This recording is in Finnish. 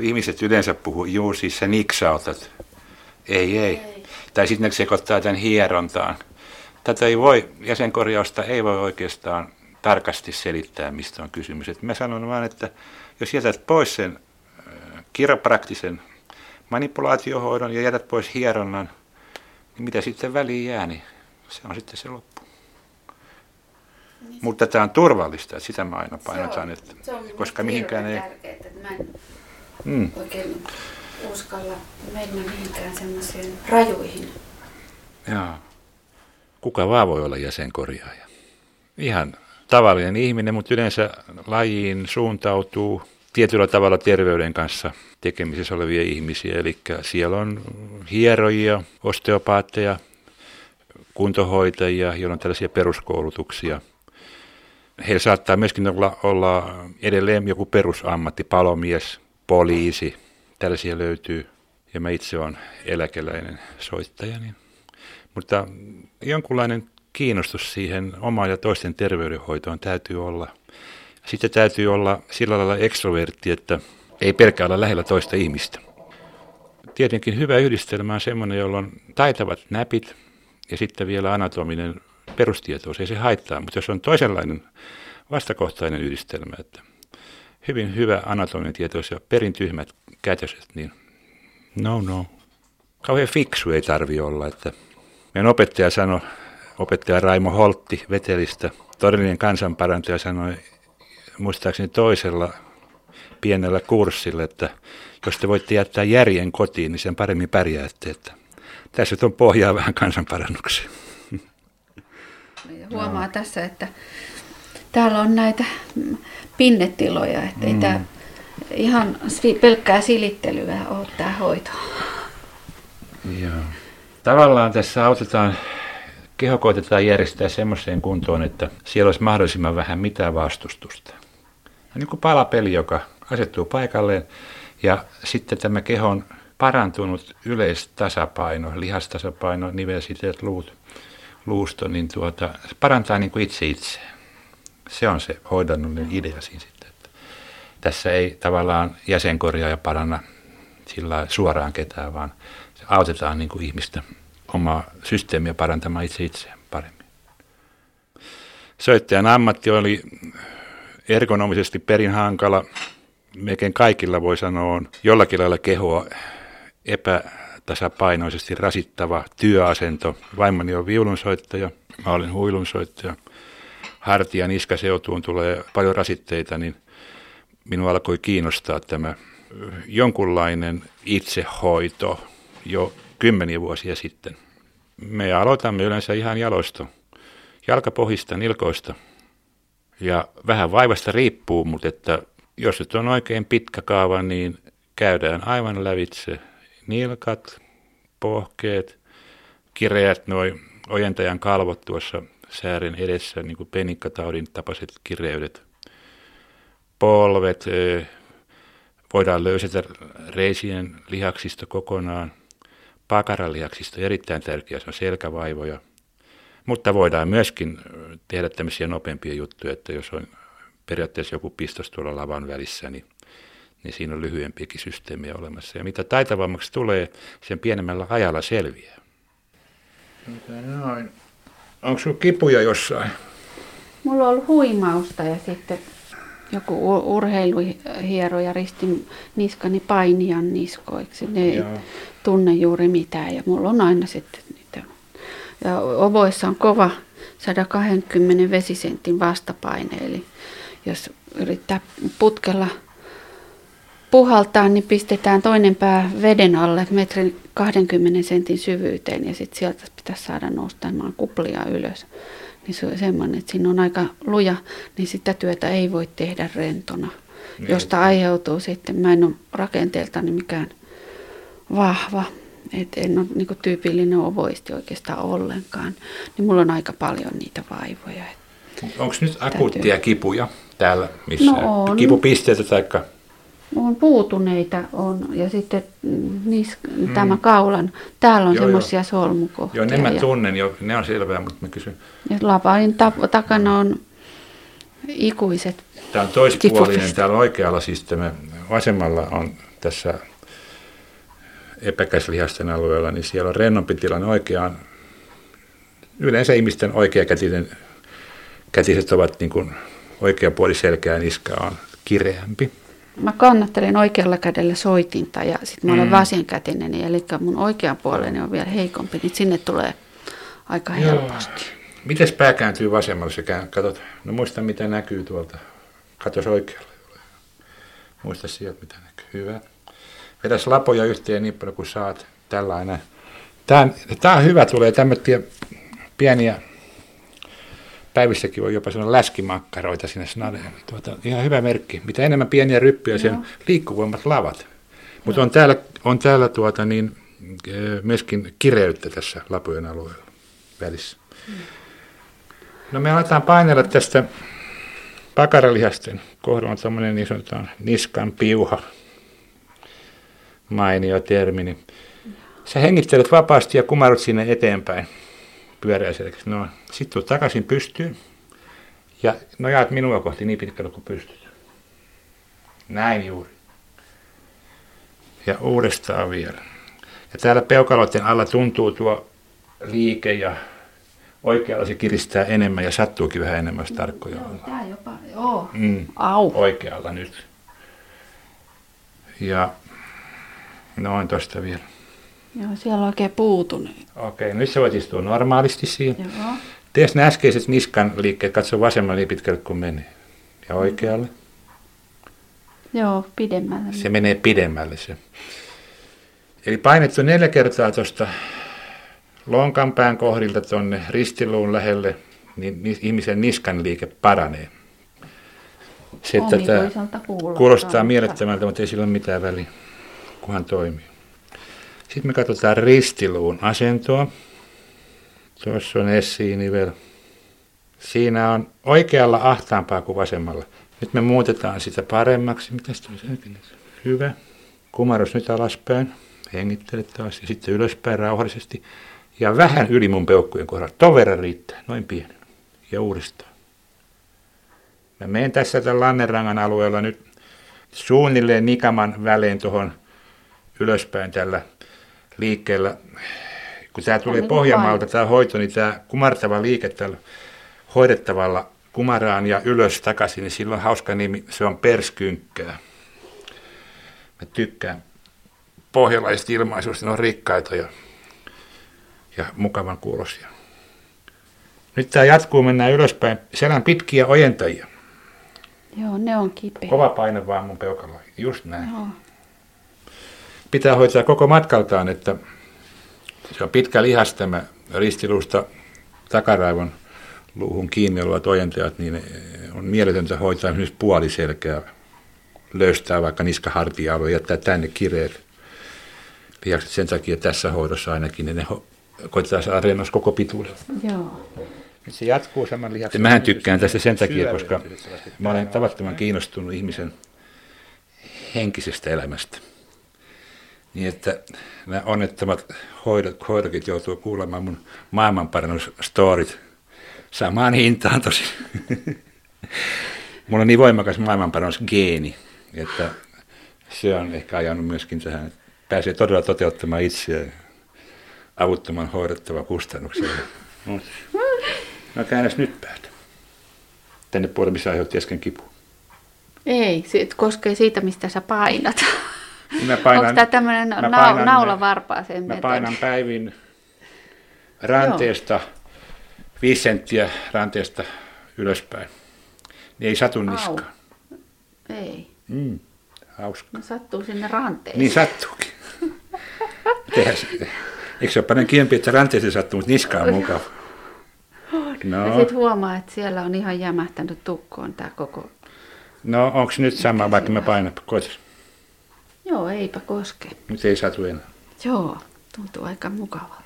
Ihmiset yleensä puhuu, juu siis sä niksautat. Ei, ei. ei. Tai sitten ne sekoittaa tämän hierontaan. Tätä ei voi, jäsenkorjausta ei voi oikeastaan tarkasti selittää, mistä on kysymys. Et mä sanon vaan, että jos jätät pois sen kiropraktisen manipulaatiohoidon ja jätät pois hieronnan, niin mitä sitten väliin jää, niin se on sitten se loppu. Niin Mutta tämä on turvallista, että sitä mä aina painotan, että, se on koska mihinkään ei... Tärkeää, että mä en mm. oikein uskalla mennä mihinkään semmoisiin rajuihin. Joo. Kuka vaan voi olla jäsenkorjaaja. Ihan tavallinen ihminen, mutta yleensä lajiin suuntautuu tietyllä tavalla terveyden kanssa tekemisissä olevia ihmisiä. Eli siellä on hierojia, osteopaatteja, kuntohoitajia, joilla on tällaisia peruskoulutuksia. Heillä saattaa myöskin olla, olla edelleen joku perusammatti, palomies, poliisi, tällaisia löytyy. Ja mä itse olen eläkeläinen soittaja. Niin. Mutta jonkunlainen kiinnostus siihen omaan ja toisten terveydenhoitoon täytyy olla. Sitten täytyy olla sillä lailla ekstrovertti, että ei pelkää olla lähellä toista ihmistä. Tietenkin hyvä yhdistelmä on semmoinen, jolla on taitavat näpit ja sitten vielä anatominen perustietous, ei se haittaa, mutta jos on toisenlainen vastakohtainen yhdistelmä, että hyvin hyvä anatominen tietous ja perin tyhmät kätöset, niin no no. Kauhean fiksu ei tarvi olla, että meidän opettaja sanoi, opettaja Raimo Holtti Vetelistä, todellinen kansanparantaja sanoi muistaakseni toisella pienellä kurssilla, että jos te voitte jättää järjen kotiin, niin sen paremmin pärjäätte. Että tässä on pohjaa vähän kansanparannuksiin. Huomaa no. tässä, että täällä on näitä pinnetiloja, että mm. ei tämä ihan pelkkää silittelyä ole tämä hoito. Joo. Tavallaan tässä autetaan, keho koitetaan järjestää semmoiseen kuntoon, että siellä olisi mahdollisimman vähän mitään vastustusta. Ja niin kuin palapeli, joka asettuu paikalleen ja sitten tämä kehon parantunut yleistasapaino, lihastasapaino, nivelsiteet, luut, luusto, niin tuota, parantaa niin kuin itse itseään. Se on se hoidannollinen idea siinä sitten. Että tässä ei tavallaan jäsenkorjaaja paranna sillä suoraan ketään, vaan se autetaan niin kuin ihmistä omaa systeemiä parantamaan itse itseään paremmin. Soittajan ammatti oli ergonomisesti perin hankala. Melkein kaikilla voi sanoa on jollakin lailla kehoa epätasapainoisesti rasittava työasento. Vaimoni on viulunsoittaja, mä olen huilunsoittaja. Hartia niskaseutuun tulee paljon rasitteita, niin minua alkoi kiinnostaa tämä jonkunlainen itsehoito jo kymmeniä vuosia sitten. Me aloitamme yleensä ihan jalosta, jalkapohjista, nilkoista. Ja vähän vaivasta riippuu, mutta että jos nyt on oikein pitkä kaava, niin käydään aivan lävitse nilkat, pohkeet, kireät noin ojentajan kalvot tuossa säären edessä, niin kuin penikkataudin tapaiset kireydet, polvet, voidaan löysätä reisien lihaksista kokonaan, pakaralihaksista erittäin tärkeä, se on selkävaivoja, mutta voidaan myöskin tehdä tämmöisiä nopeampia juttuja, että jos on periaatteessa joku pistos tuolla lavan välissä, niin niin siinä on lyhyempiäkin systeemiä olemassa. Ja mitä taitavammaksi tulee, sen pienemmällä ajalla selviää. Noin. Onko sinulla kipuja jossain? Mulla on ollut huimausta ja sitten joku urheiluhiero ja ristin niskani painijan niskoiksi. Ne ei Joo. tunne juuri mitään ja mulla on aina sitten niitä. Ja ovoissa on kova 120 vesisentin vastapaine, eli jos yrittää putkella puhaltaa, niin pistetään toinen pää veden alle metrin 20 sentin syvyyteen ja sitten sieltä pitäisi saada noustamaan kuplia ylös. Niin se on semmoinen, että siinä on aika luja, niin sitä työtä ei voi tehdä rentona, niin. josta aiheutuu sitten, mä en ole rakenteeltani mikään vahva, että en ole niin tyypillinen ovoisti oikeastaan ollenkaan, niin mulla on aika paljon niitä vaivoja. Onko nyt akuuttia kipuja täällä missään? No on. Kipupisteitä taikka on puutuneita on ja sitten niis, mm. tämä kaulan, täällä on semmoisia solmukohtia. Joo, ne mä tunnen jo, ne on selvää, mutta mä kysyn. Ja lapain takana on ikuiset Tämä on toispuolinen, täällä oikealla siis tämä vasemmalla on tässä epäkäslihasten alueella, niin siellä on rennompi tilanne oikeaan. Yleensä ihmisten oikeakätinen kätiset ovat niin kuin oikea puoli selkää niska on kireämpi. Mä kannattelin oikealla kädellä soitinta ja sitten mä olen mm. vasenkätinen, eli mun oikean puoleni on vielä heikompi, niin sinne tulee aika Joo. helposti. Miten pää kääntyy vasemmalle? Se katsot, no muista mitä näkyy tuolta. Katos oikealle. Muista sieltä mitä näkyy. Hyvä. Vedäs lapoja yhteen niin paljon kuin saat. Tällainen. Tämä, tämä on hyvä, tulee tämmöisiä pieniä päivissäkin voi jopa sanoa läskimakkaroita sinne snadeen. Tuota, ihan hyvä merkki. Mitä enemmän pieniä ryppyjä, sen liikkuvoimat lavat. Mutta on täällä, on täällä tuota niin, eh, myöskin kireyttä tässä lapujen alueella välissä. Mm. No me aletaan painella tästä pakaralihasten kohdalla tämmöinen niin sanotaan niskan piuha, mainio termi. Niin sä hengittelet vapaasti ja kumarut sinne eteenpäin pyöräiselläksi. No, sitten tulet takaisin pystyyn ja nojaat minua kohti niin pitkälle kuin pystyt. Näin juuri. Ja uudestaan vielä. Ja täällä peukaloiden alla tuntuu tuo liike ja oikealla se kiristää enemmän ja sattuukin vähän enemmän, jos tarkkoja on. Tää jopa, joo. Mm, Au. Oikealla nyt. Ja noin tosta vielä. Joo, siellä on oikein puutunut. Okei, nyt sä voit istua normaalisti siinä. Joo. Tee ne äskeiset niskan liikkeet, katso vasemmalle niin pitkälle kuin menee. Ja oikealle. Joo, pidemmälle. Se menee pidemmälle se. Eli painettu neljä kertaa tuosta lonkanpään kohdilta tuonne ristiluun lähelle, niin ihmisen niskan liike paranee. Se, että tämä kuulostaa mielettömältä, mutta ei sillä ole mitään väliä, kunhan toimii. Sitten me katsotaan ristiluun asentoa. Tuossa on essiinivel. Siinä on oikealla ahtaampaa kuin vasemmalla. Nyt me muutetaan sitä paremmaksi. Mitäs tulisi Hyvä. Kumarus nyt alaspäin. Hengittele taas ja sitten ylöspäin rauhallisesti. Ja vähän yli mun peukkujen kohdalla. Ton verran riittää, noin pienen. Ja uudestaan. Mä menen tässä tämän Lannerangan alueella nyt suunnilleen nikaman välein tuohon ylöspäin tällä liikkeellä. Kun tämä tulee niin Pohjanmaalta tämä hoito, niin tämä kumartava liike tällä hoidettavalla kumaraan ja ylös takaisin, niin silloin hauska nimi, se on perskynkkää. Mä tykkään pohjalaisista ilmaisuista, ne on rikkaita ja ja mukavan kuulosia. Nyt tämä jatkuu, mennään ylöspäin. Siellä on pitkiä ojentajia. Joo, ne on kipeä. Kova paine vaan mun peukaloihin, just näin. Joo. Pitää hoitaa koko matkaltaan, että se on pitkä lihas tämä ristiluusta takaraivon luuhun kiinni olevat ojentajat, niin on mieletöntä hoitaa esimerkiksi puoliselkää, löystää vaikka niskahartia ja jättää tänne kireet lihakset sen takia tässä hoidossa ainakin, niin ne koitetaan saada rennos koko pituudella. Joo. Se jatkuu saman lihaksen. Mähän tykkään tästä sen takia, koska mä olen tavattoman kiinnostunut ihmisen henkisestä elämästä. Niin että nämä onnettomat hoidot, hoidokit joutuu kuulemaan mun maailmanparannusstorit samaan hintaan tosi. Mulla on niin voimakas maailmanparannusgeeni, että se on ehkä ajanut myöskin tähän, että pääsee todella toteuttamaan itseään avuttoman hoidettava kustannuksia. No käännäs nyt päätä. Tänne puolelle, missä aiheutti äsken kipu. Ei, se koskee siitä, mistä sä painat. Mä painan, Onko tämä tämmöinen nau, naula varpaaseen Mä painan päivin ranteesta, Joo. viisi senttiä ranteesta ylöspäin. Niin ei satu niskaan. Ei. Mm, hauska. No sattuu sinne ranteeseen. Niin sattuukin. Tehdään sitten. Eikö se ole paljon kiempi, että ranteeseen sattuu, mutta niska on mukava. No. Ja sitten huomaa, että siellä on ihan jämähtänyt tukkoon tämä koko... No onko nyt sama, vaikka mä painan koitas? Joo, eipä koske. Nyt ei satu enää. Joo, tuntuu aika mukavalta.